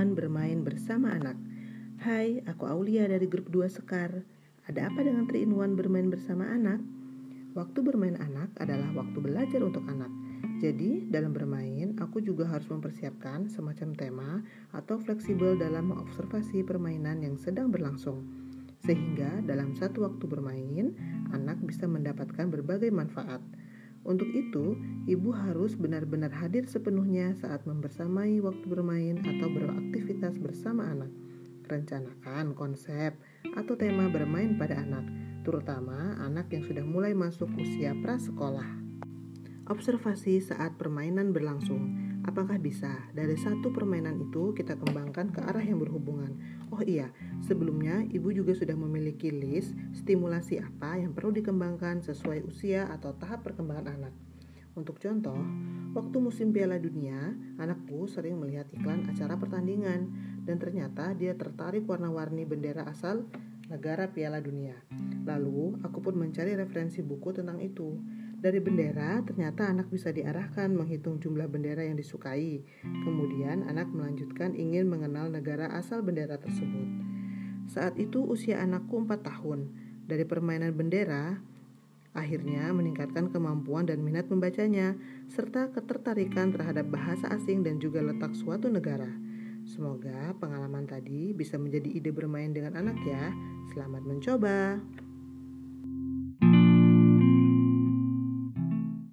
1 bermain bersama anak. Hai, aku Aulia dari grup 2 Sekar. Ada apa dengan 3 bermain bersama anak? Waktu bermain anak adalah waktu belajar untuk anak. Jadi, dalam bermain, aku juga harus mempersiapkan semacam tema atau fleksibel dalam mengobservasi permainan yang sedang berlangsung. Sehingga dalam satu waktu bermain, anak bisa mendapatkan berbagai manfaat. Untuk itu, ibu harus benar-benar hadir sepenuhnya saat membersamai waktu bermain atau beraktivitas bersama anak. Rencanakan konsep atau tema bermain pada anak, terutama anak yang sudah mulai masuk usia prasekolah. Observasi saat permainan berlangsung. Apakah bisa dari satu permainan itu kita kembangkan ke arah yang berhubungan? Oh iya, sebelumnya ibu juga sudah memiliki list stimulasi apa yang perlu dikembangkan sesuai usia atau tahap perkembangan anak. Untuk contoh, waktu musim Piala Dunia, anakku sering melihat iklan acara pertandingan dan ternyata dia tertarik warna-warni bendera asal negara Piala Dunia. Lalu, aku pun mencari referensi buku tentang itu. Dari bendera, ternyata anak bisa diarahkan menghitung jumlah bendera yang disukai. Kemudian, anak melanjutkan ingin mengenal negara asal bendera tersebut. Saat itu usia anakku 4 tahun. Dari permainan bendera, akhirnya meningkatkan kemampuan dan minat membacanya, serta ketertarikan terhadap bahasa asing dan juga letak suatu negara. Semoga pengalaman tadi bisa menjadi ide bermain dengan anak ya. Selamat mencoba.